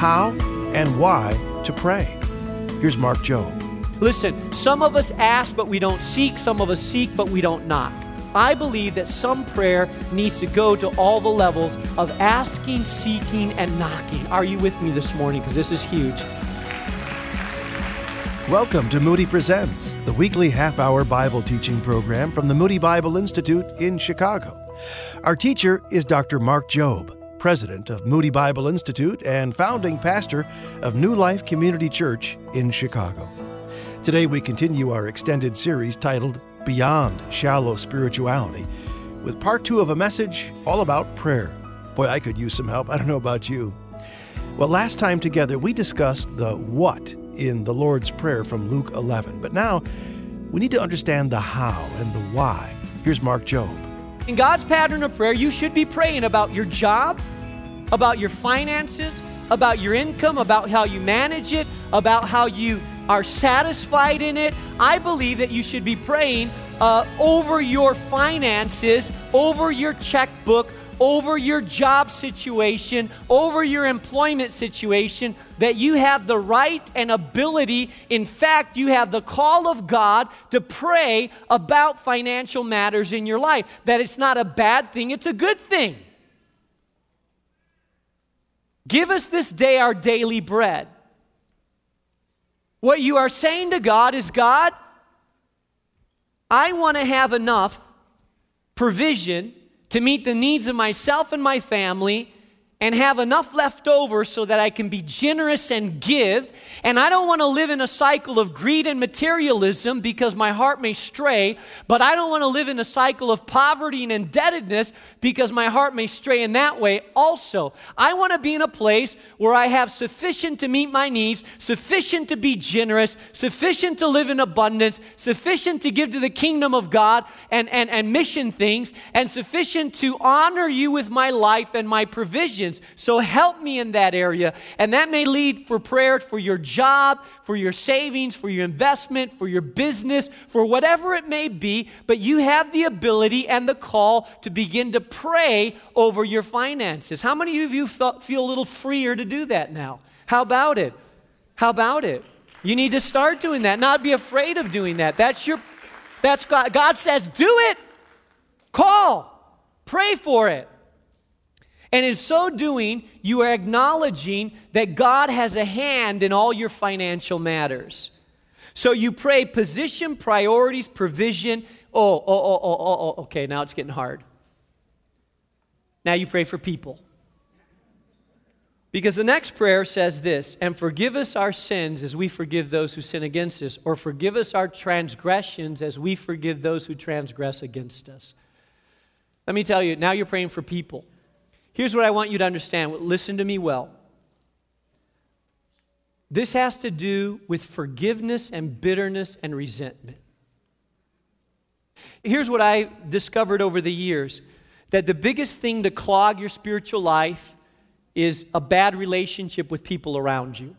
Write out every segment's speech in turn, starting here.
how and why to pray. Here's Mark Jobe. Listen, some of us ask, but we don't seek. Some of us seek, but we don't knock. I believe that some prayer needs to go to all the levels of asking, seeking, and knocking. Are you with me this morning? Because this is huge. Welcome to Moody Presents, the weekly half hour Bible teaching program from the Moody Bible Institute in Chicago. Our teacher is Dr. Mark Jobe, president of Moody Bible Institute and founding pastor of New Life Community Church in Chicago. Today we continue our extended series titled Beyond Shallow Spirituality with part two of a message all about prayer. Boy, I could use some help. I don't know about you. Well, last time together we discussed the what in the Lord's Prayer from Luke 11, but now we need to understand the how and the why. Here's Mark Jobe. In God's pattern of prayer, you should be praying about your job, about your finances, about your income, about how you manage it, about how you are satisfied in it. I believe that you should be praying uh, over your finances, over your checkbook, over your job situation, over your employment situation, that you have the right and ability, in fact, you have the call of God to pray about financial matters in your life. That it's not a bad thing, it's a good thing. Give us this day our daily bread. What you are saying to God is God, I want to have enough provision to meet the needs of myself and my family and have enough left over so that I can be generous and give. And I don't want to live in a cycle of greed and materialism because my heart may stray, but I don't want to live in a cycle of poverty and indebtedness because my heart may stray in that way also. I want to be in a place where I have sufficient to meet my needs, sufficient to be generous, sufficient to live in abundance, sufficient to give to the kingdom of God and, and, and mission things, and sufficient to honor you with my life and my provisions. So help me in that area. And that may lead for prayer for your job, for your savings, for your investment, for your business, for whatever it may be. But you have the ability and the call to begin to pray over your finances. How many of you feel a little freer to do that now? How about it? How about it? You need to start doing that, not be afraid of doing that. That's your that's God. God says, do it. Call. Pray for it. And in so doing, you are acknowledging that God has a hand in all your financial matters. So you pray position, priorities, provision. Oh, oh, oh, oh, oh, oh, oh, okay, now it's getting hard. Now you pray for people. Because the next prayer says this, and forgive us our sins as we forgive those who sin against us, or forgive us our transgressions as we forgive those who transgress against us. Let me tell you, now you're praying for people. Here's what I want you to understand. Listen to me well. This has to do with forgiveness and bitterness and resentment. Here's what I discovered over the years that the biggest thing to clog your spiritual life is a bad relationship with people around you.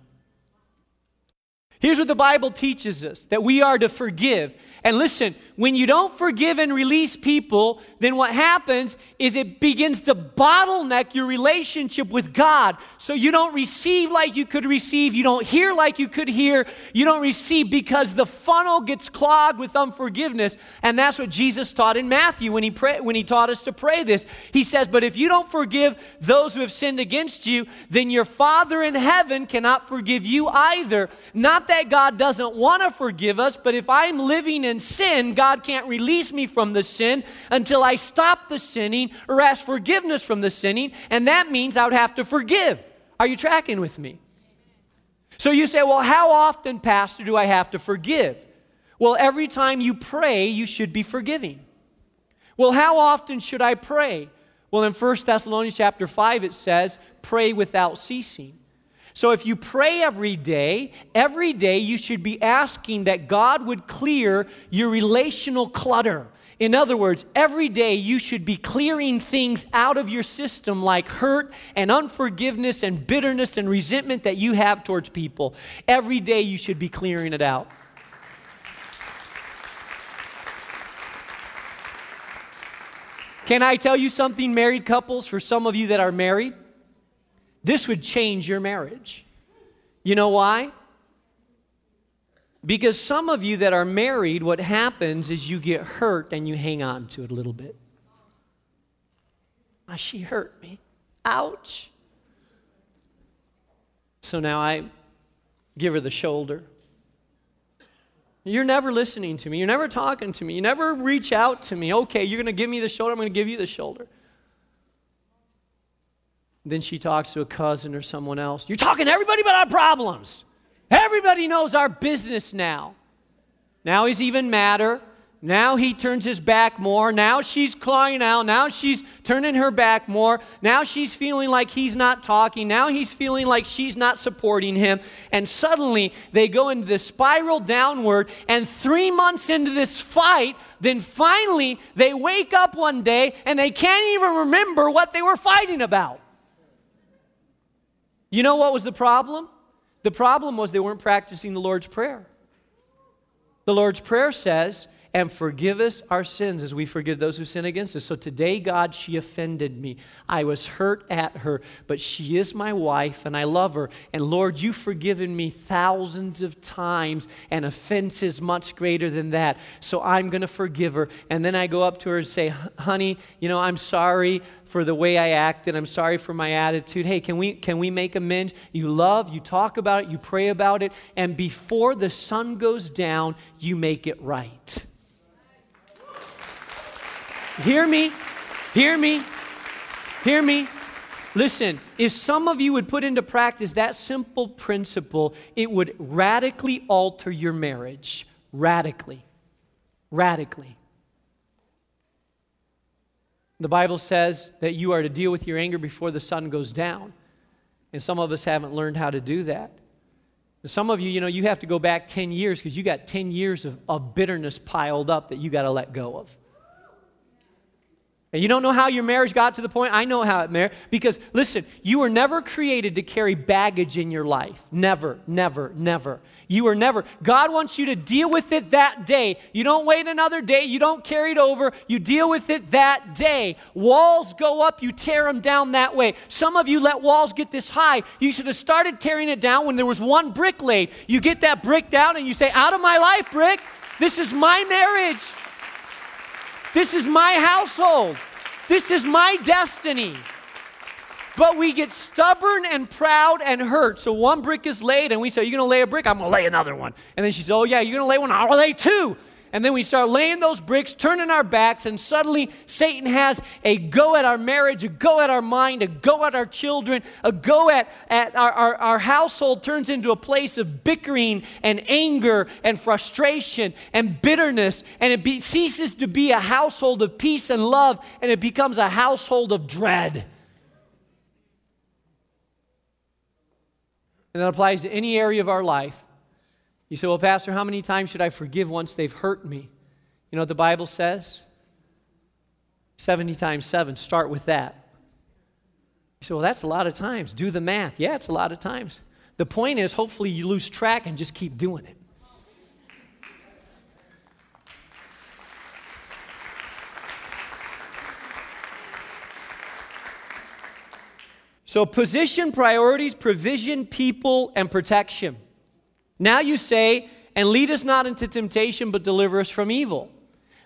Here's what the Bible teaches us that we are to forgive. And listen, when you don't forgive and release people, then what happens is it begins to bottleneck your relationship with God. So you don't receive like you could receive, you don't hear like you could hear, you don't receive because the funnel gets clogged with unforgiveness. And that's what Jesus taught in Matthew when he, pray, when he taught us to pray this. He says, But if you don't forgive those who have sinned against you, then your Father in heaven cannot forgive you either. Not that God doesn't want to forgive us, but if I'm living in in sin, God can't release me from the sin until I stop the sinning or ask forgiveness from the sinning, and that means I would have to forgive. Are you tracking with me? So you say, well, how often, Pastor, do I have to forgive? Well, every time you pray, you should be forgiving. Well, how often should I pray? Well, in 1 Thessalonians chapter 5, it says, pray without ceasing. So if you pray every day, every day you should be asking that God would clear your relational clutter. In other words, every day you should be clearing things out of your system like hurt and unforgiveness and bitterness and resentment that you have towards people. Every day you should be clearing it out. Can I tell you something, married couples, for some of you that are married? This would change your marriage. You know why? Because some of you that are married, what happens is you get hurt and you hang on to it a little bit. Ah, she hurt me. Ouch. So now I give her the shoulder. You're never listening to me. You're never talking to me. You never reach out to me. Okay, you're going to give me the shoulder. I'm going to give you the shoulder. Then she talks to a cousin or someone else. You're talking to everybody about our problems. Everybody knows our business now. Now he's even madder. Now he turns his back more. Now she's crying out. Now she's turning her back more. Now she's feeling like he's not talking. Now he's feeling like she's not supporting him. And suddenly they go into this spiral downward. And three months into this fight, then finally they wake up one day and they can't even remember what they were fighting about. You know what was the problem? The problem was they weren't practicing the Lord's Prayer. The Lord's Prayer says, and forgive us our sins as we forgive those who sin against us. So today, God, she offended me. I was hurt at her, but she is my wife and I love her. And Lord, you've forgiven me thousands of times, and offense is much greater than that. So I'm going to forgive her. And then I go up to her and say, honey, you know, I'm sorry for the way I acted. I'm sorry for my attitude. Hey, can we, can we make amends? You love, you talk about it, you pray about it, and before the sun goes down, you make it right. Hear me, hear me, hear me. Listen, if some of you would put into practice that simple principle, it would radically alter your marriage. Radically. Radically. The Bible says that you are to deal with your anger before the sun goes down. And some of us haven't learned how to do that. Some of you, you know, you have to go back 10 years because you got 10 years of, of bitterness piled up that you got to let go of. And you don't know how your marriage got to the point? I know how it married. Because listen, you were never created to carry baggage in your life. Never, never, never. You were never. God wants you to deal with it that day. You don't wait another day. You don't carry it over. You deal with it that day. Walls go up, you tear them down that way. Some of you let walls get this high. You should have started tearing it down when there was one brick laid. You get that brick down and you say, Out of my life, brick. This is my marriage. This is my household. This is my destiny. But we get stubborn and proud and hurt. So one brick is laid, and we say, You're going to lay a brick? I'm going to lay another one. And then she says, Oh, yeah, you're going to lay one? I'll lay two. And then we start laying those bricks, turning our backs, and suddenly Satan has a go at our marriage, a go at our mind, a go at our children, a go at, at our, our, our household turns into a place of bickering and anger and frustration and bitterness. And it be, ceases to be a household of peace and love, and it becomes a household of dread. And that applies to any area of our life. You say, Well, Pastor, how many times should I forgive once they've hurt me? You know what the Bible says? 70 times 7. Start with that. You say, Well, that's a lot of times. Do the math. Yeah, it's a lot of times. The point is, hopefully, you lose track and just keep doing it. So, position, priorities, provision, people, and protection. Now you say, and lead us not into temptation, but deliver us from evil.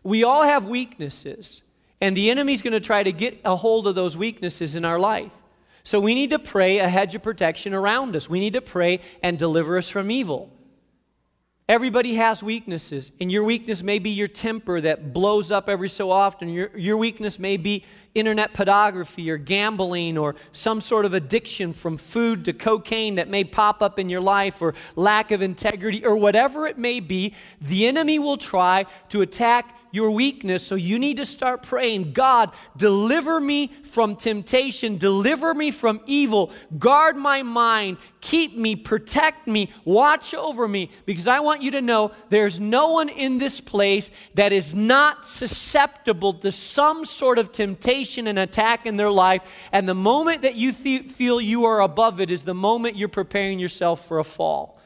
We all have weaknesses, and the enemy's going to try to get a hold of those weaknesses in our life. So we need to pray a hedge of protection around us. We need to pray and deliver us from evil. Everybody has weaknesses, and your weakness may be your temper that blows up every so often. Your, your weakness may be internet pornography or gambling or some sort of addiction from food to cocaine that may pop up in your life or lack of integrity or whatever it may be. The enemy will try to attack your weakness. So you need to start praying God, deliver me from temptation, deliver me from evil, guard my mind, keep me, protect me, watch over me, because I want you to know there's no one in this place that is not susceptible to some sort of temptation and attack in their life. And the moment that you th- feel you are above it is the moment you're preparing yourself for a fall.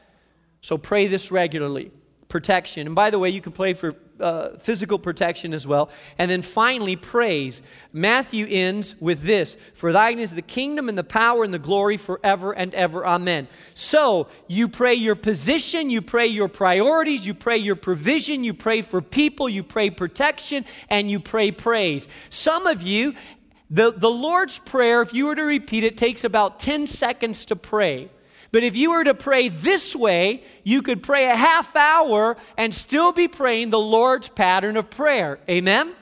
So pray this regularly protection. And by the way, you can pray for uh, physical protection as well. And then finally, praise. Matthew ends with this For thine is the kingdom and the power and the glory forever and ever. Amen. So you pray your position, you pray your priorities, you pray your provision, you pray for people, you pray protection, and you pray praise. Some of you, the, the Lord's Prayer, if you were to repeat it, takes about 10 seconds to pray. But if you were to pray this way, you could pray a half hour and still be praying the Lord's pattern of prayer. Amen?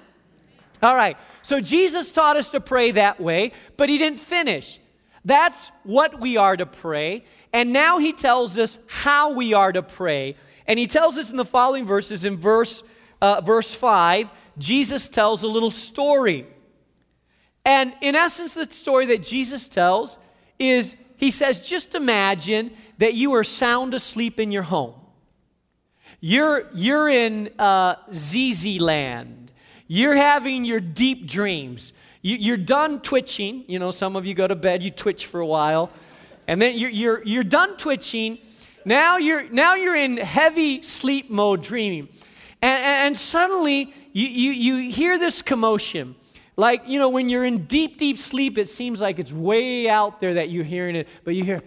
All right. So Jesus taught us to pray that way, but he didn't finish. That's what we are to pray. And now he tells us how we are to pray. And he tells us in the following verses, in verse, uh, verse 5, Jesus tells a little story. And in essence, the story that Jesus tells is he says, just imagine that you are sound asleep in your home. You're, you're in uh, ZZ land. You're having your deep dreams. You, you're done twitching. You know, some of you go to bed, you twitch for a while. And then you're, you're, you're done twitching. Now you're, now you're in heavy sleep mode dreaming. And, and suddenly you, you, you hear this commotion. Like, you know, when you're in deep, deep sleep, it seems like it's way out there that you're hearing it, but you hear,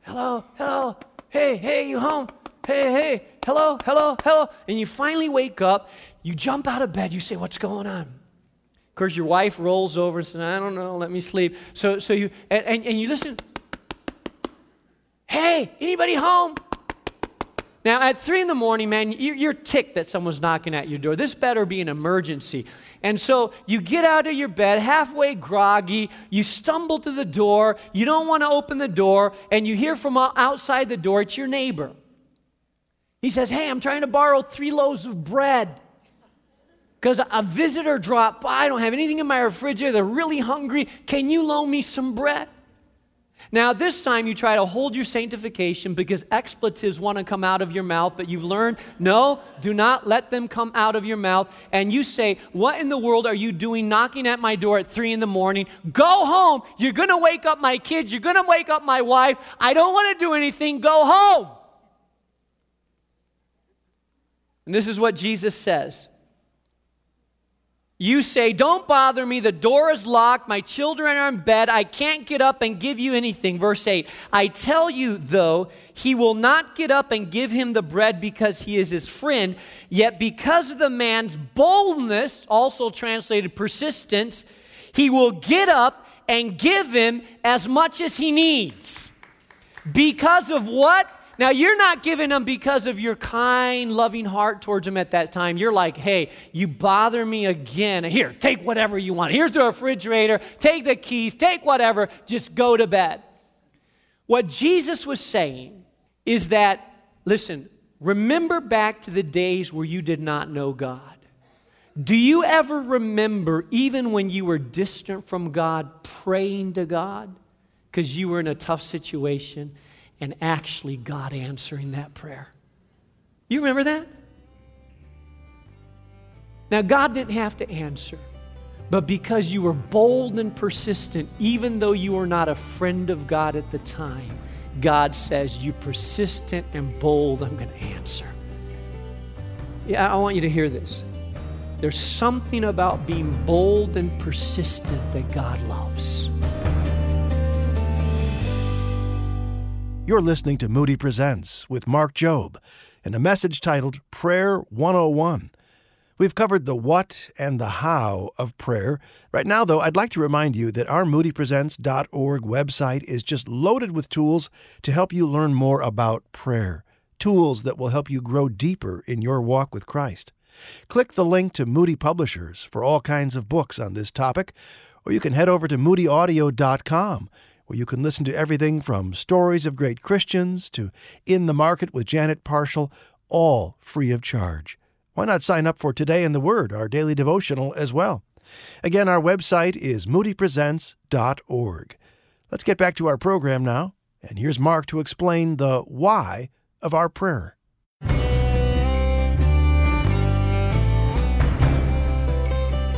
hello, hello, hey, hey, you home? Hey, hey, hello, hello, hello. And you finally wake up, you jump out of bed, you say, what's going on? Of course, your wife rolls over and says, I don't know, let me sleep. So, so you, and, and, and you listen, hey, anybody home? Now, at three in the morning, man, you're, ticked that someone's knocking at your door. This better be an emergency. And so you get out of your bed, halfway groggy, you stumble to the door, you don't want to open the door, and you hear from outside the door, it's your neighbor. He says, Hey, I'm trying to borrow three loaves of bread because a visitor dropped by. I don't have anything in my refrigerator. They're really hungry. Can you loan me some bread? Now, this time you try to hold your sanctification because expletives want to come out of your mouth, but you've learned no, do not let them come out of your mouth. And you say, What in the world are you doing knocking at my door at three in the morning? Go home. You're going to wake up my kids. You're going to wake up my wife. I don't want to do anything. Go home. And this is what Jesus says you say, Don't bother me. The door is locked. My children are in bed. I can't get up and give you anything. Verse 8 I tell you, though, he will not get up and give him the bread because he is his friend. Yet, because of the man's boldness, also translated persistence, he will get up and give him as much as he needs. Because of what? Now, you're not giving them because of your kind, loving heart towards them at that time. You're like, hey, you bother me again. Here, take whatever you want. Here's the refrigerator. Take the keys. Take whatever. Just go to bed. What Jesus was saying is that, listen, remember back to the days where you did not know God. Do you ever remember, even when you were distant from God, praying to God because you were in a tough situation? And actually God answering that prayer. You remember that? Now, God didn't have to answer, but because you were bold and persistent, even though you were not a friend of God at the time, God says, You persistent and bold, I'm going to answer. Yeah, I want you to hear this. There's something about being bold and persistent that God loves. You're listening to Moody Presents with Mark Jobe and a message titled Prayer 101. We've covered the what and the how of prayer. Right now, though, I'd like to remind you that our moodypresents.org website is just loaded with tools to help you learn more about prayer, tools that will help you grow deeper in your walk with Christ. Click the link to Moody Publishers for all kinds of books on this topic, or you can head over to moodyaudio.com where you can listen to everything from stories of great Christians to In the Market with Janet Parshall, all free of charge. Why not sign up for Today in the Word, our daily devotional, as well? Again, our website is moodypresents.org. Let's get back to our program now, and here's Mark to explain the why of our prayer.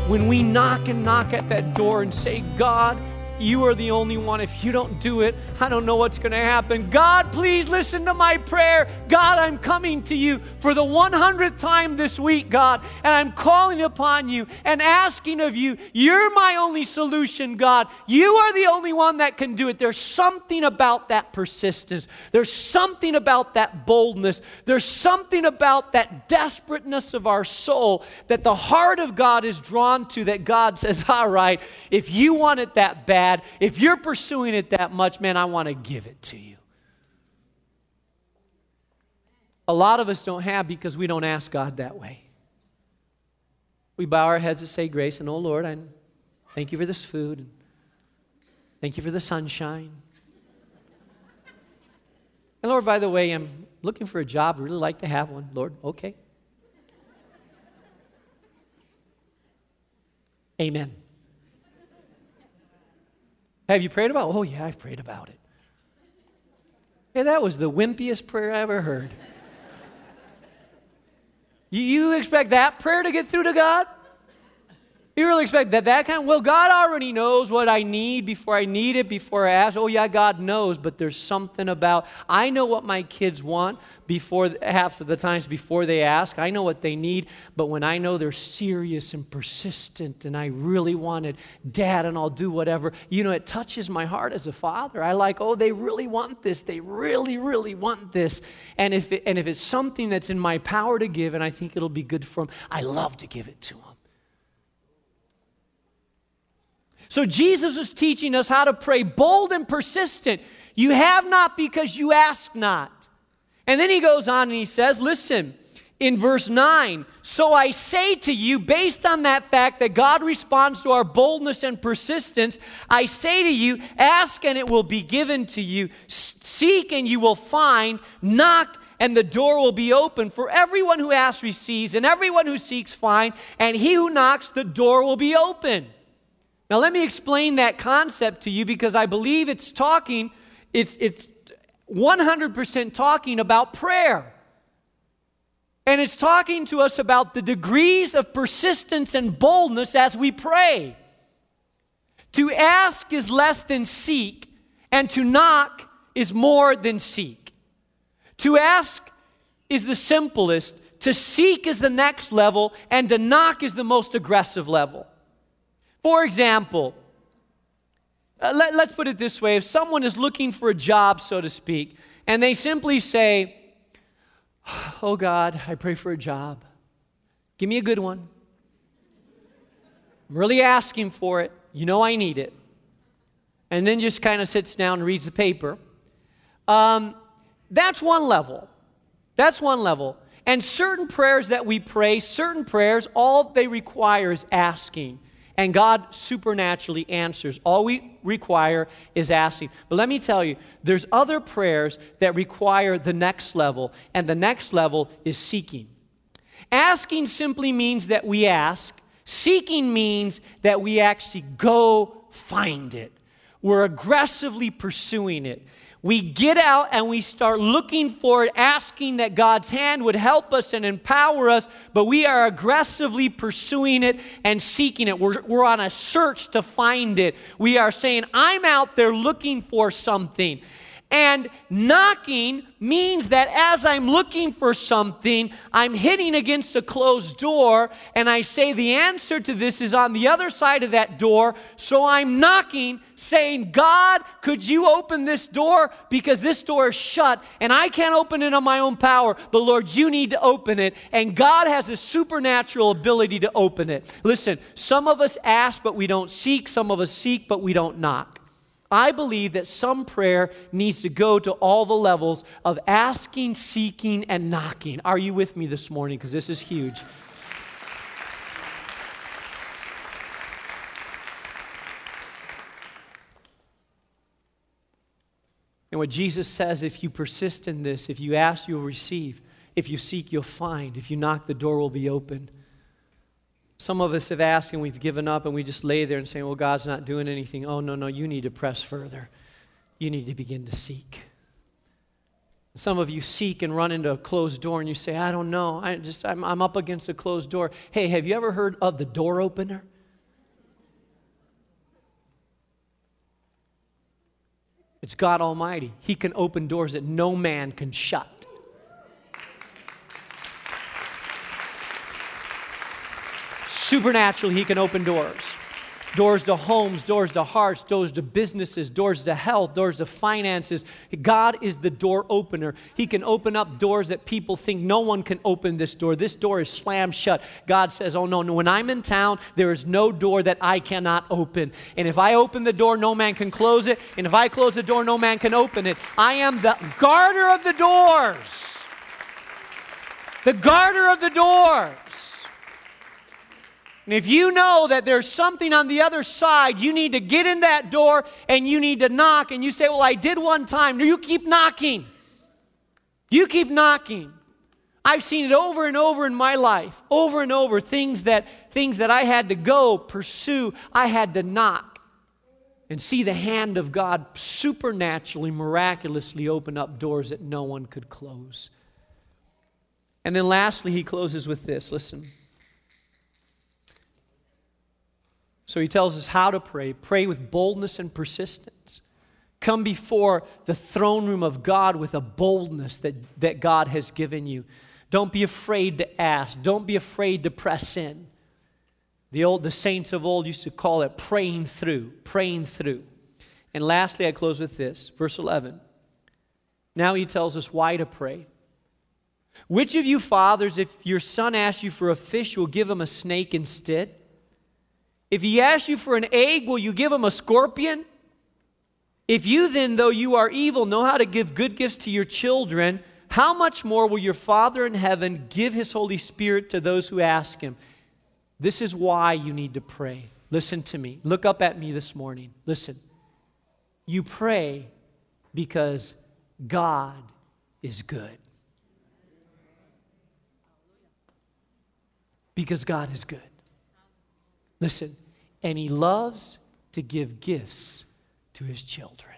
When we knock and knock at that door and say, God, you are the only one. If you don't do it, I don't know what's going to happen. God, please listen to my prayer. God, I'm coming to you for the 100th time this week, God, and I'm calling upon you and asking of you. You're my only solution, God. You are the only one that can do it. There's something about that persistence, there's something about that boldness, there's something about that desperateness of our soul that the heart of God is drawn to, that God says, All right, if you want it that bad, if you're pursuing it that much, man, I want to give it to you. A lot of us don't have because we don't ask God that way. We bow our heads and say grace, and oh Lord, I thank you for this food. And thank you for the sunshine. And Lord, by the way, I'm looking for a job. I'd really like to have one. Lord, okay. Amen. Have you prayed about it? Oh, yeah, I've prayed about it. Yeah, that was the wimpiest prayer I ever heard. you, you expect that prayer to get through to God? You really expect that that kind? Well, God already knows what I need before I need it, before I ask. Oh, yeah, God knows, but there's something about I know what my kids want before half of the times before they ask. I know what they need, but when I know they're serious and persistent and I really want it, Dad, and I'll do whatever, you know, it touches my heart as a father. I like, oh, they really want this. They really, really want this. And if it, and if it's something that's in my power to give and I think it'll be good for them, I love to give it to them. So Jesus is teaching us how to pray bold and persistent. You have not because you ask not. And then he goes on and he says, listen, in verse 9, so I say to you, based on that fact that God responds to our boldness and persistence, I say to you, ask and it will be given to you, seek and you will find, knock and the door will be open. For everyone who asks receives, and everyone who seeks finds, and he who knocks, the door will be open. Now, let me explain that concept to you because I believe it's talking, it's, it's 100% talking about prayer. And it's talking to us about the degrees of persistence and boldness as we pray. To ask is less than seek, and to knock is more than seek. To ask is the simplest, to seek is the next level, and to knock is the most aggressive level. For example, uh, let, let's put it this way if someone is looking for a job, so to speak, and they simply say, Oh God, I pray for a job. Give me a good one. I'm really asking for it. You know I need it. And then just kind of sits down and reads the paper. Um, that's one level. That's one level. And certain prayers that we pray, certain prayers, all they require is asking and God supernaturally answers. All we require is asking. But let me tell you, there's other prayers that require the next level, and the next level is seeking. Asking simply means that we ask, seeking means that we actually go find it. We're aggressively pursuing it we get out and we start looking for it, asking that God's hand would help us and empower us, but we are aggressively pursuing it and seeking it. We're, we're on a search to find it. We are saying, I'm out there looking for something. And knocking means that as I'm looking for something, I'm hitting against a closed door, and I say the answer to this is on the other side of that door. So I'm knocking, saying, God, could you open this door? Because this door is shut, and I can't open it on my own power. But Lord, you need to open it. And God has a supernatural ability to open it. Listen, some of us ask, but we don't seek. Some of us seek, but we don't knock. I believe that some prayer needs to go to all the levels of asking, seeking, and knocking. Are you with me this morning? Because this is huge. And what Jesus says if you persist in this, if you ask, you'll receive. If you seek, you'll find. If you knock, the door will be open. Some of us have asked and we've given up and we just lay there and say, well, God's not doing anything. Oh, no, no, you need to press further. You need to begin to seek. Some of you seek and run into a closed door and you say, I don't know. I just, I'm, I'm up against a closed door. Hey, have you ever heard of the door opener? It's God Almighty. He can open doors that no man can shut. Supernaturally, He can open doors doors to homes, doors to hearts, doors to businesses, doors to health, doors to finances. God is the door opener. He can open up doors that people think no one can open this door. This door is slammed shut. God says, Oh, no, no. When I'm in town, there is no door that I cannot open. And if I open the door, no man can close it. And if I close the door, no man can open it. I am the garter of the doors. The garter of the doors. And if you know that there's something on the other side, you need to get in that door and you need to knock. And you say, Well, I did one time. You keep knocking. You keep knocking. I've seen it over and over in my life, over and over. Things that, things that I had to go pursue, I had to knock and see the hand of God supernaturally, miraculously open up doors that no one could close. And then lastly, he closes with this listen. So he tells us how to pray pray with boldness and persistence. Come before the throne room of God with a boldness that, that God has given you. Don't be afraid to ask, don't be afraid to press in. The old the saints of old used to call it praying through, praying through. And lastly, I close with this, verse 11. Now he tells us why to pray. Which of you fathers, if your son asks you for a fish, will give him a snake instead? If he asks you for an egg, will you give him a scorpion? If you then, though you are evil, know how to give good gifts to your children, how much more will your Father in heaven give his Holy Spirit to those who ask him? This is why you need to pray. Listen to me. Look up at me this morning. Listen. You pray because God is good. Because God is good. Listen, and he loves to give gifts to his children.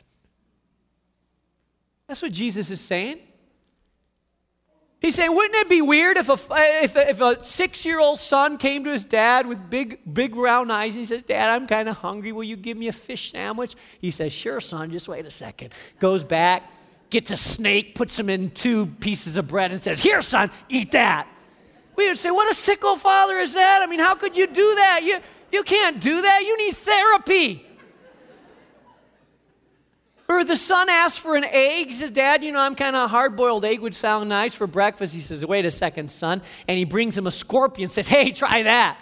That's what Jesus is saying. He's saying, wouldn't it be weird if a, if a, if a six year old son came to his dad with big, big round eyes and he says, Dad, I'm kind of hungry. Will you give me a fish sandwich? He says, Sure, son, just wait a second. Goes back, gets a snake, puts him in two pieces of bread, and says, Here, son, eat that. We would say, What a sicko father is that? I mean, how could you do that? You, you can't do that. You need therapy. Or the son asks for an egg. He says, Dad, you know, I'm kind of a hard boiled egg would sound nice for breakfast. He says, Wait a second, son. And he brings him a scorpion says, Hey, try that.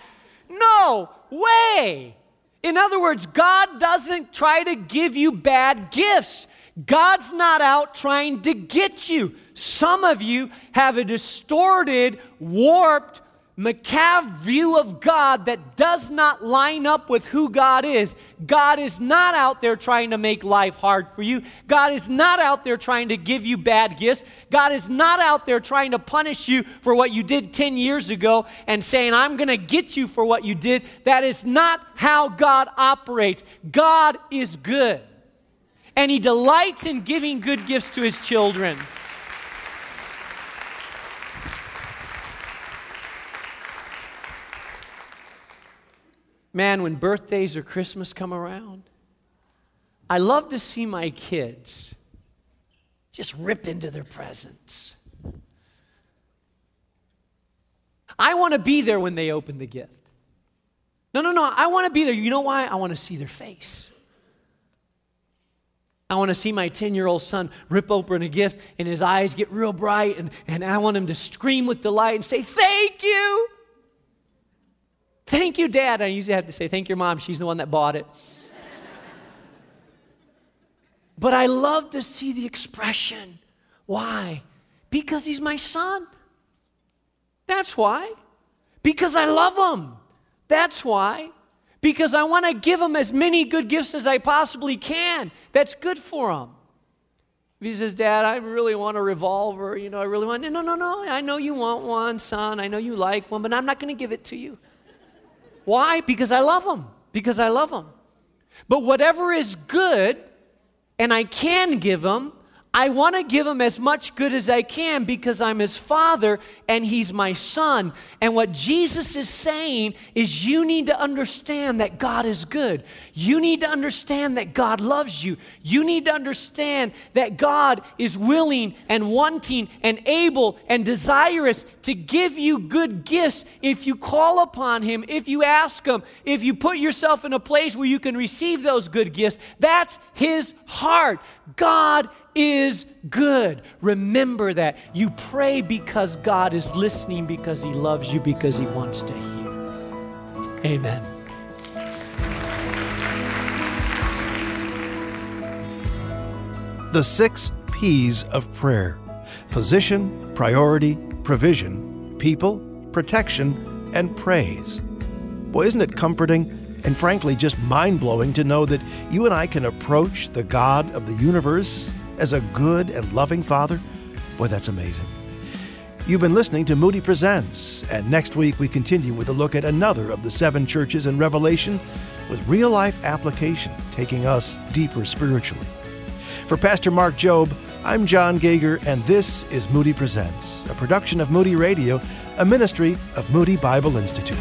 No way. In other words, God doesn't try to give you bad gifts. God's not out trying to get you. Some of you have a distorted, warped, macabre view of God that does not line up with who God is. God is not out there trying to make life hard for you. God is not out there trying to give you bad gifts. God is not out there trying to punish you for what you did 10 years ago and saying, I'm going to get you for what you did. That is not how God operates. God is good. And He delights in giving good gifts to His children. Man, when birthdays or Christmas come around, I love to see my kids just rip into their presents. I want to be there when they open the gift. No, no, no. I want to be there. You know why? I want to see their face. I want to see my 10 year old son rip open a gift and his eyes get real bright, and, and I want him to scream with delight and say, Thank you. Thank you, Dad. I usually have to say, Thank your mom. She's the one that bought it. but I love to see the expression. Why? Because he's my son. That's why. Because I love him. That's why. Because I want to give them as many good gifts as I possibly can. That's good for them. If he says, Dad, I really want a revolver, you know, I really want, no, no, no, no, I know you want one, son. I know you like one, but I'm not going to give it to you. Why? Because I love them. Because I love them. But whatever is good and I can give them, I want to give him as much good as I can because I'm his father and he's my son. And what Jesus is saying is you need to understand that God is good. You need to understand that God loves you. You need to understand that God is willing and wanting and able and desirous to give you good gifts if you call upon him, if you ask him, if you put yourself in a place where you can receive those good gifts. That's his heart. God is good. Remember that. You pray because God is listening, because He loves you, because He wants to hear. Amen. The six P's of prayer position, priority, provision, people, protection, and praise. Boy, isn't it comforting and frankly just mind blowing to know that you and I can approach the God of the universe as a good and loving Father? Boy, that's amazing. You've been listening to Moody Presents, and next week we continue with a look at another of the seven churches in Revelation with real life application, taking us deeper spiritually. For Pastor Mark Jobe, I'm John Gager, and this is Moody Presents, a production of Moody Radio, a ministry of Moody Bible Institute.